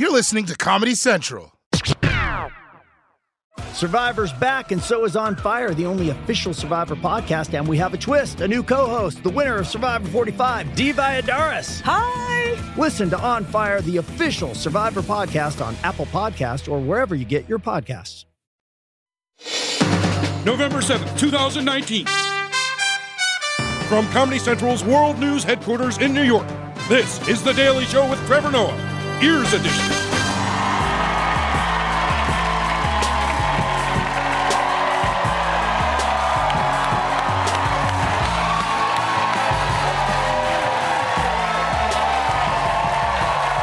You're listening to Comedy Central. Survivor's back, and so is On Fire, the only official Survivor podcast. And we have a twist a new co host, the winner of Survivor 45, Dee Valladares. Hi. Listen to On Fire, the official Survivor podcast on Apple Podcast or wherever you get your podcasts. November 7th, 2019. From Comedy Central's World News headquarters in New York, this is The Daily Show with Trevor Noah, Ears Edition.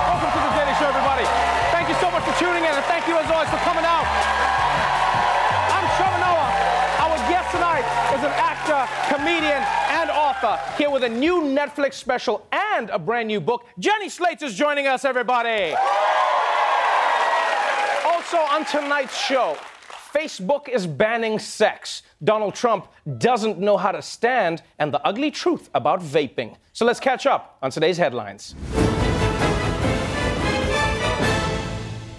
Welcome to the Daily Show, everybody. Thank you so much for tuning in, and thank you as always for coming out. I'm Trevor Noah. Our guest tonight is an actor, comedian, and author here with a new Netflix special and a brand new book. Jenny Slate's is joining us, everybody. Also on tonight's show, Facebook is banning sex. Donald Trump doesn't know how to stand, and the ugly truth about vaping. So let's catch up on today's headlines.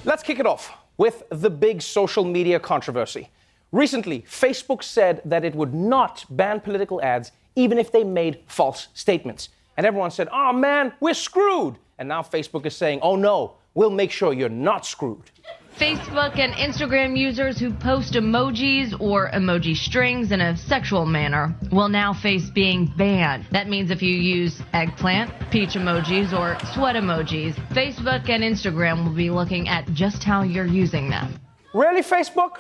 Let's kick it off with the big social media controversy. Recently, Facebook said that it would not ban political ads even if they made false statements. And everyone said, oh man, we're screwed. And now Facebook is saying, oh no, we'll make sure you're not screwed. Facebook and Instagram users who post emojis or emoji strings in a sexual manner will now face being banned. That means if you use eggplant, peach emojis, or sweat emojis, Facebook and Instagram will be looking at just how you're using them. Really, Facebook?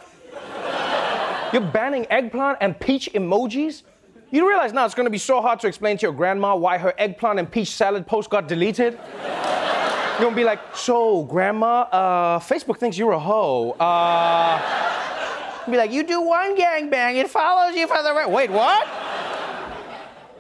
You're banning eggplant and peach emojis? You realize now it's to be so hard to explain to your grandma why her eggplant and peach salad post got deleted? You're gonna be like, so, grandma, uh, Facebook thinks you're a hoe. Uh, be like, you do one gangbang, it follows you for the rest. Wait, what?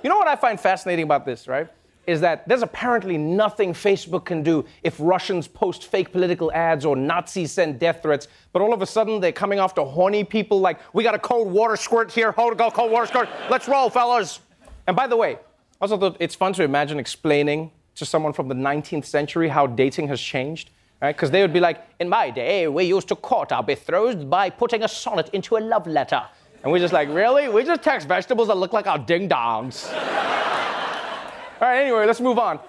You know what I find fascinating about this, right? Is that there's apparently nothing Facebook can do if Russians post fake political ads or Nazis send death threats, but all of a sudden they're coming after horny people like, we got a cold water squirt here, hold go, cold water squirt, let's roll, fellas. And by the way, also thought it's fun to imagine explaining to someone from the 19th century how dating has changed. Right? Because they would be like, in my day, we used to court our betrothed by putting a sonnet into a love letter. And we're just like, really? We just text vegetables that look like our ding dongs. All right, anyway, let's move on.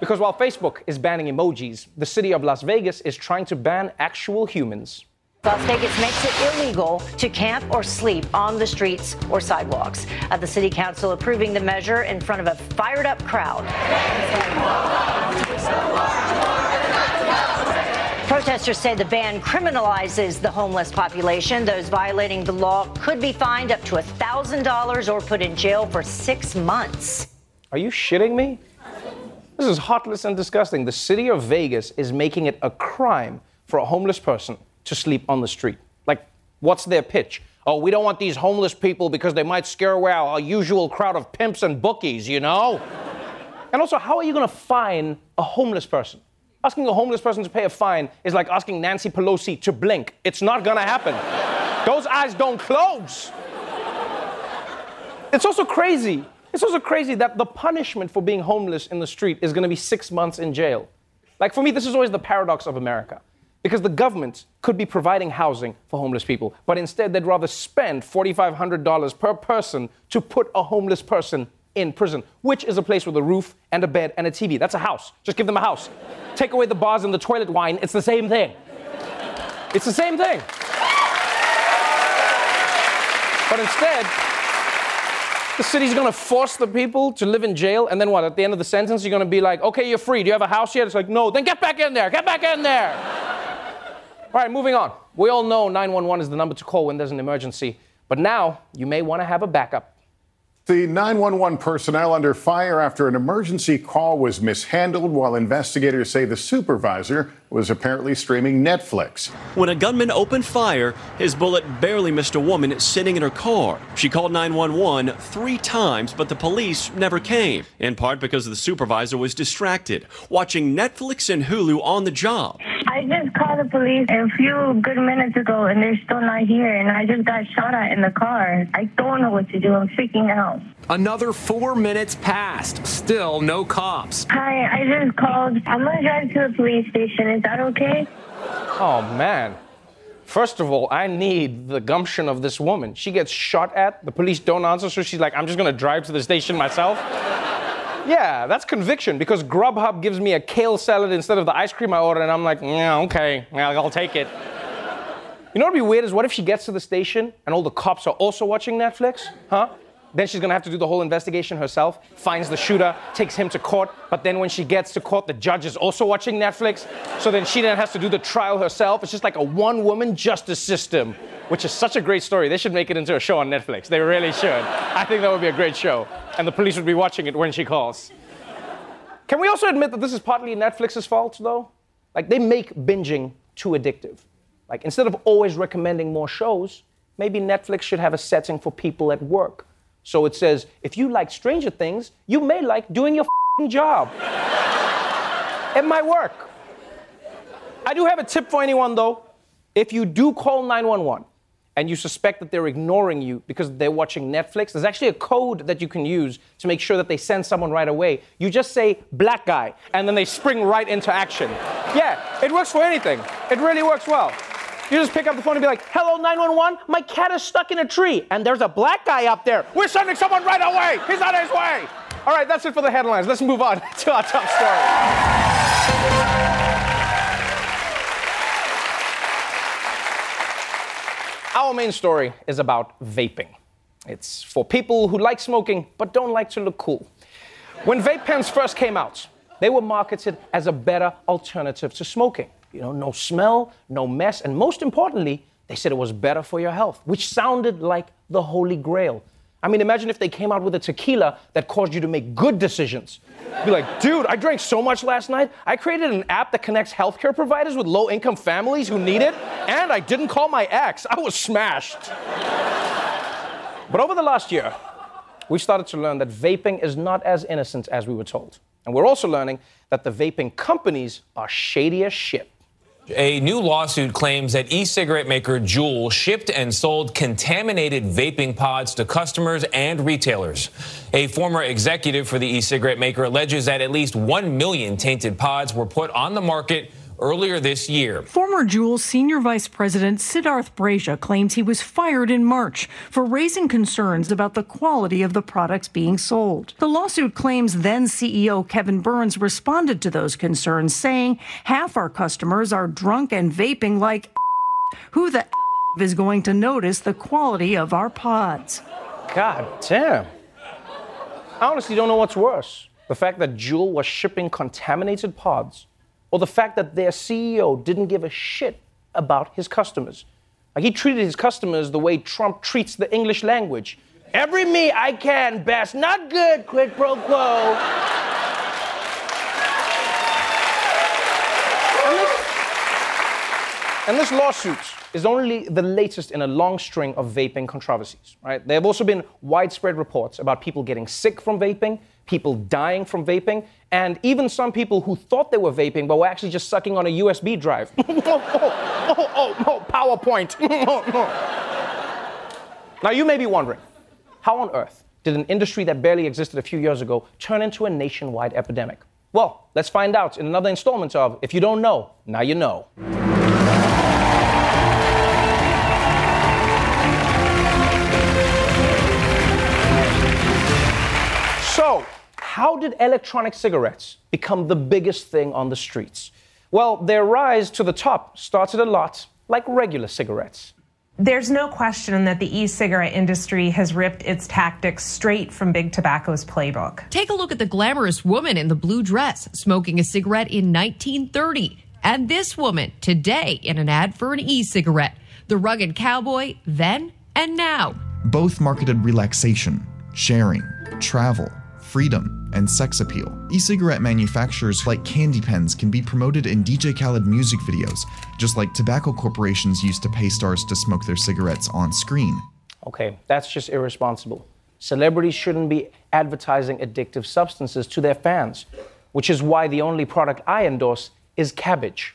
Because while Facebook is banning emojis, the city of Las Vegas is trying to ban actual humans. Las Vegas makes it illegal to camp or sleep on the streets or sidewalks. Uh, the city council approving the measure in front of a fired up crowd. Protesters say the ban criminalizes the homeless population. Those violating the law could be fined up to $1,000 or put in jail for six months. Are you shitting me? This is heartless and disgusting. The city of Vegas is making it a crime for a homeless person to sleep on the street. Like, what's their pitch? Oh, we don't want these homeless people because they might scare away our usual crowd of pimps and bookies, you know? and also, how are you gonna fine a homeless person? Asking a homeless person to pay a fine is like asking Nancy Pelosi to blink. It's not gonna happen. Those eyes don't close. It's also crazy. It's also crazy that the punishment for being homeless in the street is gonna be six months in jail. Like, for me, this is always the paradox of America. Because the government could be providing housing for homeless people, but instead they'd rather spend $4,500 per person to put a homeless person in prison, which is a place with a roof and a bed and a TV. That's a house. Just give them a house. Take away the bars and the toilet wine, it's the same thing. It's the same thing. But instead, the city's gonna force the people to live in jail, and then what? At the end of the sentence, you're gonna be like, okay, you're free. Do you have a house yet? It's like, no, then get back in there, get back in there. All right, moving on. We all know 911 is the number to call when there's an emergency, but now you may wanna have a backup. The 911 personnel under fire after an emergency call was mishandled while investigators say the supervisor was apparently streaming Netflix. When a gunman opened fire, his bullet barely missed a woman sitting in her car. She called 911 three times, but the police never came, in part because the supervisor was distracted, watching Netflix and Hulu on the job. I I just called the police a few good minutes ago and they're still not here and I just got shot at in the car. I don't know what to do. I'm freaking out. Another four minutes passed. Still no cops. Hi, I just called. I'm gonna drive to the police station. Is that okay? Oh, man. First of all, I need the gumption of this woman. She gets shot at, the police don't answer, so she's like, I'm just gonna drive to the station myself. Yeah, that's conviction because Grubhub gives me a kale salad instead of the ice cream I ordered, and I'm like, yeah, okay, yeah, I'll take it. You know what'd be weird is what if she gets to the station and all the cops are also watching Netflix? Huh? Then she's gonna have to do the whole investigation herself, finds the shooter, takes him to court, but then when she gets to court, the judge is also watching Netflix. So then she then has to do the trial herself. It's just like a one woman justice system, which is such a great story. They should make it into a show on Netflix. They really should. I think that would be a great show. And the police would be watching it when she calls. Can we also admit that this is partly Netflix's fault, though? Like, they make binging too addictive. Like, instead of always recommending more shows, maybe Netflix should have a setting for people at work. So it says, if you like Stranger Things, you may like doing your job. it might work. I do have a tip for anyone though. If you do call 911 and you suspect that they're ignoring you because they're watching Netflix, there's actually a code that you can use to make sure that they send someone right away. You just say black guy, and then they spring right into action. Yeah, it works for anything. It really works well. You just pick up the phone and be like, hello, 911, my cat is stuck in a tree, and there's a black guy up there. We're sending someone right away. He's on his way. All right, that's it for the headlines. Let's move on to our top story. Our main story is about vaping. It's for people who like smoking but don't like to look cool. When vape pens first came out, they were marketed as a better alternative to smoking. You know, no smell, no mess, and most importantly, they said it was better for your health, which sounded like the holy grail. I mean, imagine if they came out with a tequila that caused you to make good decisions. Be like, dude, I drank so much last night. I created an app that connects healthcare providers with low income families who need it, and I didn't call my ex. I was smashed. but over the last year, we've started to learn that vaping is not as innocent as we were told. And we're also learning that the vaping companies are shady as shit. A new lawsuit claims that e cigarette maker Juul shipped and sold contaminated vaping pods to customers and retailers. A former executive for the e cigarette maker alleges that at least 1 million tainted pods were put on the market earlier this year. Former Juul senior vice president Siddharth Breja claims he was fired in March for raising concerns about the quality of the products being sold. The lawsuit claims then CEO Kevin Burns responded to those concerns, saying half our customers are drunk and vaping like who the is going to notice the quality of our pods. God damn. I honestly don't know what's worse. The fact that Juul was shipping contaminated pods or the fact that their CEO didn't give a shit about his customers. Like he treated his customers the way Trump treats the English language. Every me I can best, not good, quid pro quo. and, this, and this lawsuit is only the latest in a long string of vaping controversies, right? There have also been widespread reports about people getting sick from vaping, people dying from vaping, and even some people who thought they were vaping but were actually just sucking on a USB drive. oh, oh, oh, oh, oh, PowerPoint. now, you may be wondering how on earth did an industry that barely existed a few years ago turn into a nationwide epidemic? Well, let's find out in another installment of If You Don't Know, Now You Know. Did electronic cigarettes become the biggest thing on the streets? Well, their rise to the top started a lot like regular cigarettes. There's no question that the e cigarette industry has ripped its tactics straight from Big Tobacco's playbook. Take a look at the glamorous woman in the blue dress smoking a cigarette in 1930, and this woman today in an ad for an e cigarette. The rugged cowboy then and now. Both marketed relaxation, sharing, travel, freedom, and sex appeal. E cigarette manufacturers like KandyPens can be promoted in DJ Khaled music videos, just like tobacco corporations used to pay stars to smoke their cigarettes on screen. Okay, that's just irresponsible. Celebrities shouldn't be advertising addictive substances to their fans, which is why the only product I endorse is cabbage.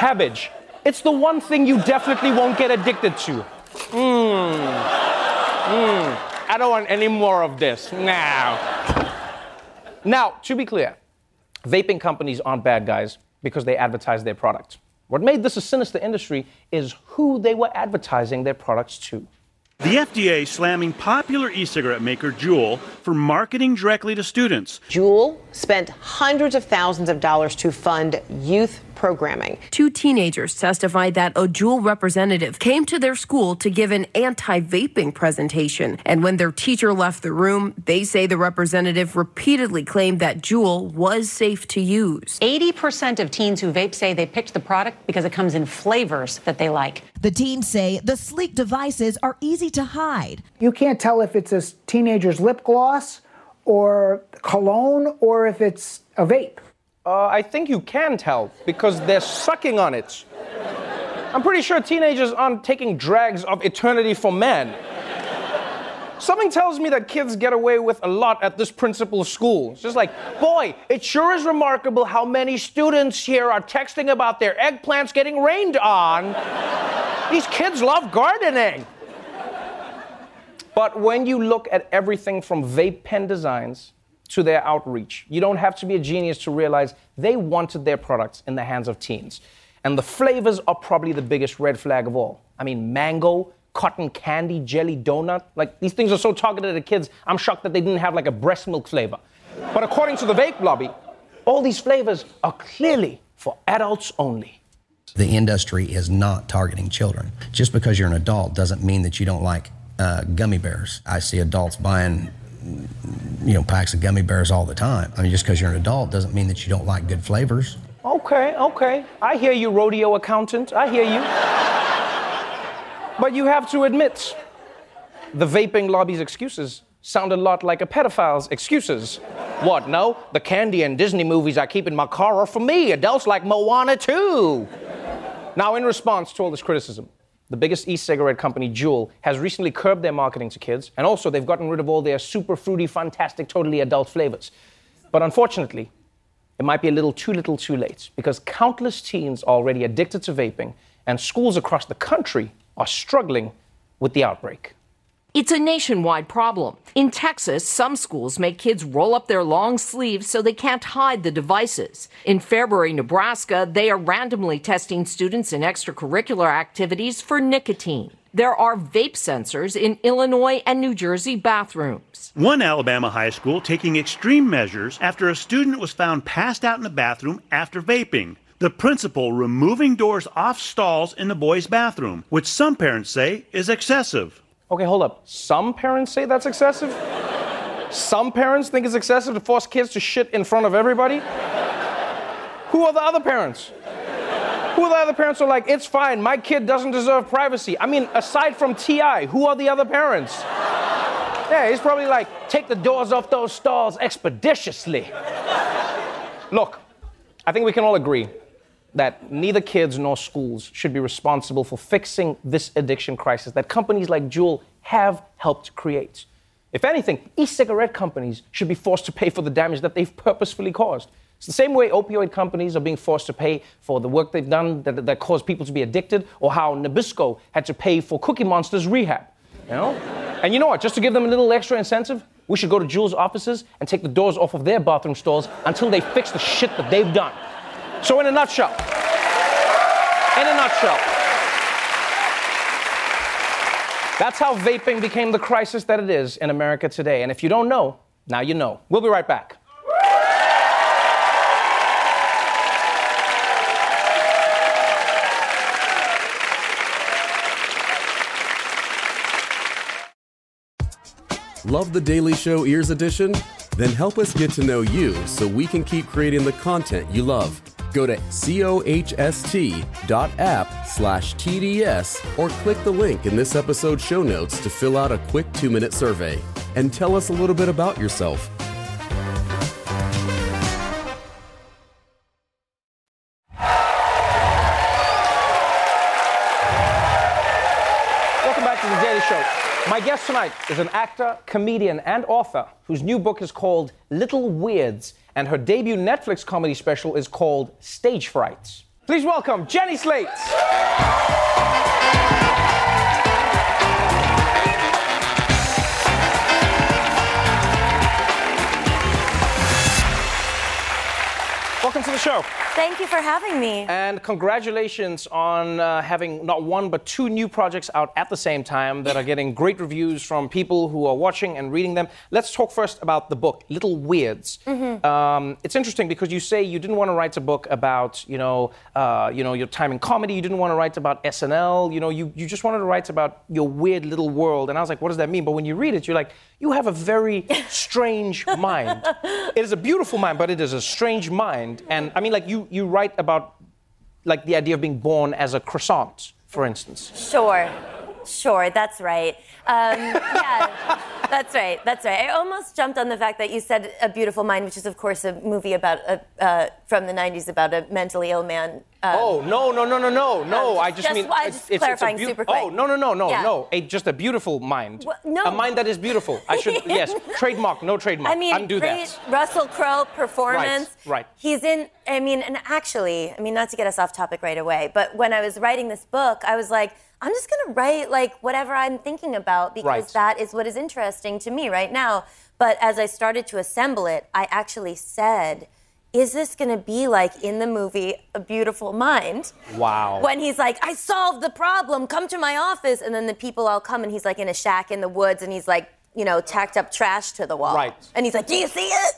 cabbage. It's the one thing you definitely won't get addicted to. Mmm. Mmm. I don't want any more of this. Now. Now, to be clear, vaping companies aren't bad guys because they advertise their product. What made this a sinister industry is who they were advertising their products to. The FDA slamming popular e cigarette maker Juul for marketing directly to students. Juul spent hundreds of thousands of dollars to fund youth programming. Two teenagers testified that a Juul representative came to their school to give an anti vaping presentation. And when their teacher left the room, they say the representative repeatedly claimed that Juul was safe to use. 80% of teens who vape say they picked the product because it comes in flavors that they like. The teens say the sleek devices are easy to hide. You can't tell if it's a teenager's lip gloss or cologne or if it's a vape. Uh, I think you can tell because they're sucking on it. I'm pretty sure teenagers aren't taking drags of eternity for men. Something tells me that kids get away with a lot at this principal school. It's just like, boy, it sure is remarkable how many students here are texting about their eggplants getting rained on. These kids love gardening. But when you look at everything from vape pen designs to their outreach. You don't have to be a genius to realize they wanted their products in the hands of teens. And the flavors are probably the biggest red flag of all. I mean, mango, cotton candy, jelly donut. Like, these things are so targeted at kids, I'm shocked that they didn't have like a breast milk flavor. But according to the vape lobby, all these flavors are clearly for adults only. The industry is not targeting children. Just because you're an adult doesn't mean that you don't like uh, gummy bears. I see adults buying you know, packs of gummy bears all the time. I mean, just because you're an adult doesn't mean that you don't like good flavors. Okay, okay. I hear you, rodeo accountant. I hear you. but you have to admit, the vaping lobby's excuses sound a lot like a pedophile's excuses. What, no? The candy and Disney movies I keep in my car are for me. Adults like Moana too. Now, in response to all this criticism, the biggest e cigarette company, Juul, has recently curbed their marketing to kids, and also they've gotten rid of all their super fruity, fantastic, totally adult flavors. But unfortunately, it might be a little too little too late because countless teens are already addicted to vaping, and schools across the country are struggling with the outbreak. It's a nationwide problem. In Texas, some schools make kids roll up their long sleeves so they can't hide the devices. In Fairbury, Nebraska, they are randomly testing students in extracurricular activities for nicotine. There are vape sensors in Illinois and New Jersey bathrooms. One Alabama high school taking extreme measures after a student was found passed out in the bathroom after vaping. The principal removing doors off stalls in the boys' bathroom, which some parents say is excessive. Okay, hold up. Some parents say that's excessive? Some parents think it's excessive to force kids to shit in front of everybody? Who are the other parents? Who are the other parents who are like, it's fine, my kid doesn't deserve privacy? I mean, aside from T.I., who are the other parents? Yeah, he's probably like, take the doors off those stalls expeditiously. Look, I think we can all agree that neither kids nor schools should be responsible for fixing this addiction crisis that companies like Juul have helped create. If anything, e cigarette companies should be forced to pay for the damage that they've purposefully caused. It's the same way opioid companies are being forced to pay for the work they've done that, that caused people to be addicted, or how Nabisco had to pay for Cookie Monster's rehab. You know? And you know what? Just to give them a little extra incentive, we should go to Juul's offices and take the doors off of their bathroom stalls until they fix the shit that they've done. So, in a nutshell, in a nutshell, that's how vaping became the crisis that it is in America today. And if you don't know, now you know. We'll be right back. Love the Daily Show Ears Edition? Then help us get to know you so we can keep creating the content you love. Go to cohst.app slash TDS or click the link in this episode's show notes to fill out a quick two minute survey and tell us a little bit about yourself. Tonight is an actor, comedian, and author whose new book is called Little Weirds, and her debut Netflix comedy special is called Stage Frights. Please welcome Jenny Slate. Welcome to the show. Thank you for having me. And congratulations on uh, having not one but two new projects out at the same time that are getting great reviews from people who are watching and reading them. Let's talk first about the book, Little Weirds. Mhm. Um, it's interesting because you say you didn't want to write a book about, you know, uh, you know, your time in comedy. You didn't want to write about SNL. You know, you, you just wanted to write about your weird little world. And I was like, what does that mean? But when you read it, you're like, you have a very strange mind. It is a beautiful mind, but it is a strange mind. And I mean, like you, you write about like the idea of being born as a croissant, for instance. Sure. Sure, that's right. Um, yeah, that's right. That's right. I almost jumped on the fact that you said A Beautiful Mind, which is, of course, a movie about a, uh, from the 90s about a mentally ill man. Um, oh no no no no no no! I just, just- mean I just it's, clarifying it's a super Oh no no no no Yeah. no! A, just a beautiful mind. no. A mind that is beautiful. I should yes. Trademark. No trademark. I mean, Undo great that. Russell Crowe performance. Right. Right. He's in, I mean, and actually, I mean, not to get us off topic right away, but when I was writing this book, I was like, I'm just gonna write like whatever I'm thinking about because Right. that is what is interesting to me right now. But as I started to assemble it, I actually said, is this gonna be like in the movie A Beautiful Mind? Wow. When he's like, I solved the problem, come to my office. And then the people all come and he's like in a shack in the woods and he's like, you know, tacked up trash to the wall. Right. And he's like, Do you see it?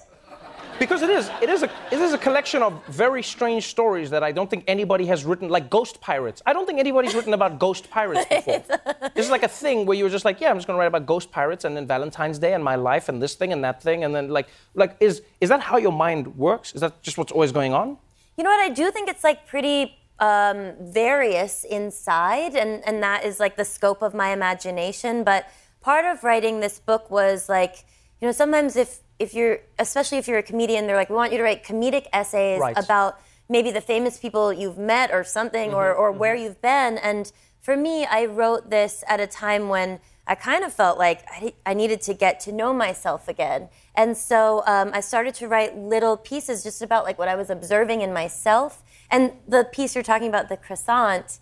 Because it is, it is a, it is a collection of very strange stories that I don't think anybody has written, like ghost pirates. I don't think anybody's written about ghost pirates before. this is like a thing where you were just like, yeah, I'm just gonna write about ghost pirates and then Valentine's Day and my life and this thing and that thing and then like, like is is that how your mind works? Is that just what's always going on? You know what? I do think it's like pretty um, various inside, and, and that is like the scope of my imagination. But part of writing this book was like, you know, sometimes if if you're, especially if you're a comedian, they're like, we want you to write comedic essays Right. about maybe the famous people you've met or something, or or where you've been. And for me, I wrote this at a time when I kind of felt like I, I needed to get to know myself again. And so um, I started to write little pieces just about like what I was observing in myself. And the piece you're talking about, the croissant,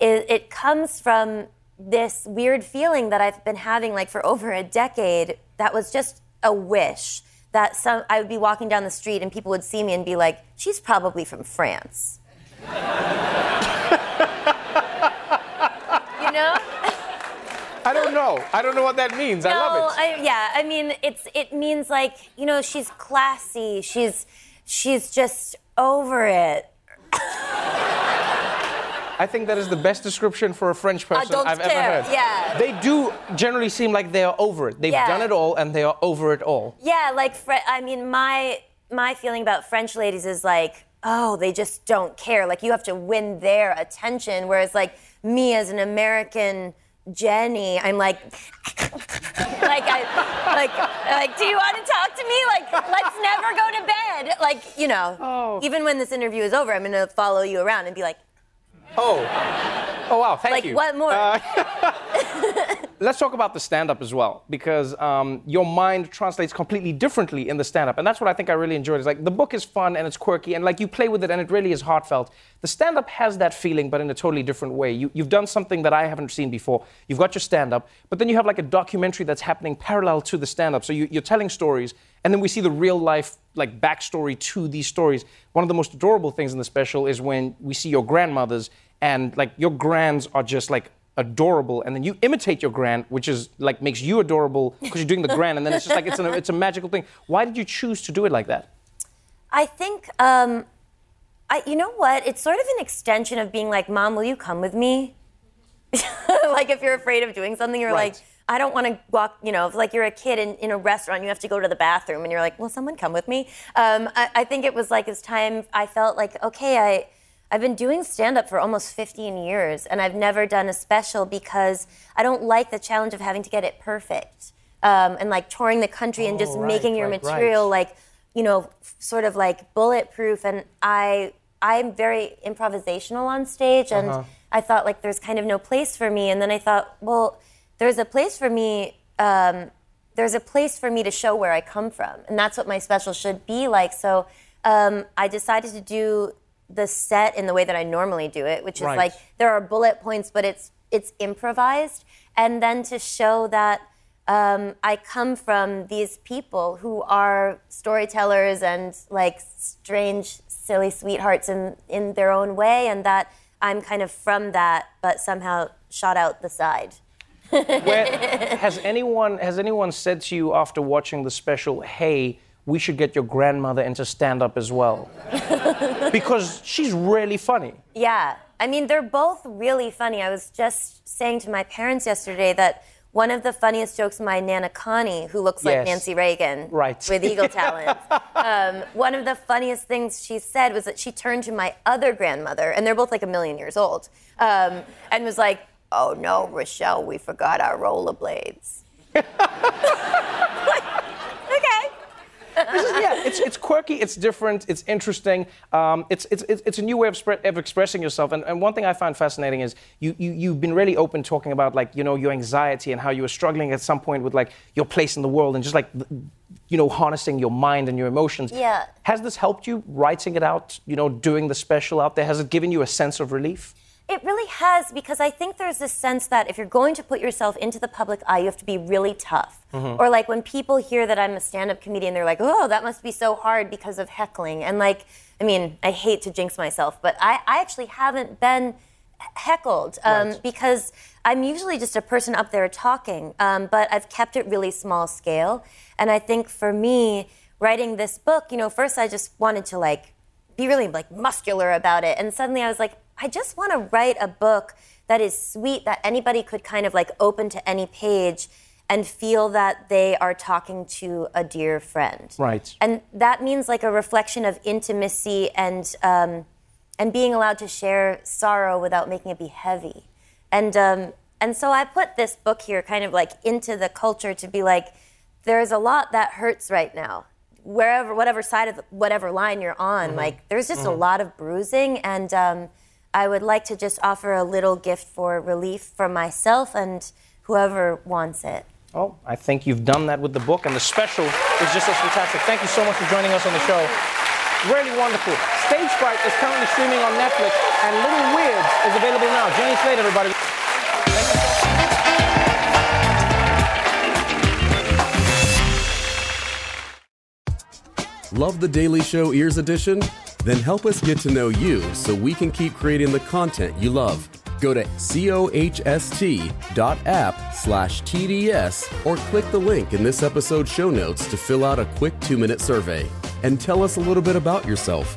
it, it comes from this weird feeling that I've been having like for over a decade that was just a wish that some I would be walking down the street and people would see me and be like, she's probably from France. you know? I don't know. I don't know what that means. I love it. I, yeah, I mean, it's it means like you know she's classy. She's she's just over it. I think that is the best description for a French person I've care. ever heard. Yeah. They do generally seem like they are over it. They've Yeah. done it all and they are over it all. Yeah, like Fre- I mean, my my feeling about French ladies is like, oh, they just don't care. Like you have to win their attention, whereas like me as an American Jenny, I'm like, like I, like, like, do you want to talk to me? Like, let's never go to bed. Like, you know, oh. even when this interview is over, I'm gonna follow you around and be like, Oh. Oh wow, thank like, you. what more? Uh, Let's talk about the stand-up as well, because um, your mind translates completely differently in the stand-up, and that's what I think I really enjoyed. Is like the book is fun and it's quirky, and like you play with it, and it really is heartfelt. The stand-up has that feeling, but in a totally different way. You, you've done something that I haven't seen before. You've got your stand-up, but then you have like a documentary that's happening parallel to the stand-up. So you, you're telling stories, and then we see the real life like backstory to these stories. One of the most adorable things in the special is when we see your grandmothers, and like your grands are just like adorable, and then you imitate your grand, which is like makes you adorable because you're doing the grand, and then it's just like it's, an, it's a magical thing. Why did you choose to do it like that? I think, um, I, you know what? It's sort of an extension of being like, Mom, will you come with me? like if you're afraid of doing something, you're Right. like, I don't want to walk, you know, if like you're a kid in, in a restaurant, you have to go to the bathroom and you're like, will someone come with me? Um, I, I think it was like it's time I felt like, okay, I, I've been doing stand up for almost 15 years and I've never done a special because I don't like the challenge of having to get it perfect. Um, and like touring the country and just Oh, right, making your right, right. material like, you know, sort of like bulletproof. And I, I'm very improvisational on stage and Uh-huh. I thought like there's kind of no place for me. And then I thought, well, there's a place for me. Um, there's a place for me to show where I come from, and that's what my special should be like. So um, I decided to do the set in the way that I normally do it, which is Right. like there are bullet points, but it's it's improvised, and then to show that um, I come from these people who are storytellers and like strange, silly sweethearts in in their own way, and that I'm kind of from that, but somehow shot out the side. Where, has anyone has anyone said to you after watching the special, "Hey, we should get your grandmother into stand up as well"? because she's really funny. Yeah. I mean, they're both really funny. I was just saying to my parents yesterday that one of the funniest jokes my Nana Connie, who looks like Nancy Reagan Right. with Eagle Talent, um, one of the funniest things she said was that she turned to my other grandmother, and they're both like a million years old, um, and was like, Oh no, Rochelle, we forgot our rollerblades. This is, yeah, it's, it's quirky, it's different, it's interesting. Um, it's, it's, it's a new way of, spre- of expressing yourself. And, and one thing I find fascinating is you, you, you've been really open talking about, like, you know, your anxiety and how you were struggling at some point with, like, your place in the world and just, like, you know, harnessing your mind and your emotions. Yeah. Has this helped you writing it out, you know, doing the special out there? Has it given you a sense of relief? It really has because I think there's this sense that if you're going to put yourself into the public eye, you have to be really tough. Mhm. Or like when people hear that I'm a stand-up comedian, they're like, "Oh, that must be so hard because of heckling." And like, I mean, I hate to jinx myself, but I, I actually haven't been heckled um, Right. because I'm usually just a person up there talking, um, but I've kept it really small scale. And I think for me, writing this book, you know, first I just wanted to like be really like muscular about it, and suddenly I was like, I just want to write a book that is sweet that anybody could kind of like open to any page and feel that they are talking to a dear friend. Right. And that means like a reflection of intimacy and um, and being allowed to share sorrow without making it be heavy. And um, and so I put this book here kind of like into the culture to be like, there's a lot that hurts right now. Wherever, whatever side of the, whatever line you're on, Mhm. like there's just a Mhm. lot of bruising, and um, I would like to just offer a little gift for relief for myself and whoever wants it. Oh, I think you've done that with the book, and the special is just as fantastic. Thank you so much for joining us on the show. Really wonderful. Stage Fright is currently streaming on Netflix, and Little Weirds is available now. Jenny Slate, everybody. Love the Daily Show Ears Edition? Then help us get to know you so we can keep creating the content you love. Go to cohst.app slash TDS or click the link in this episode's show notes to fill out a quick two minute survey and tell us a little bit about yourself.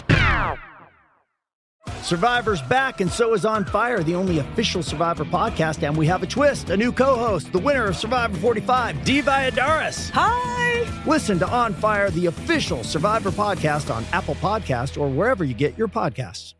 Survivor's back, and so is On Fire, the only official Survivor podcast. And we have a twist a new co host, the winner of Survivor 45, Dee Valladares. Hi! Listen to On Fire, the official Survivor podcast on Apple Podcast or wherever you get your podcasts.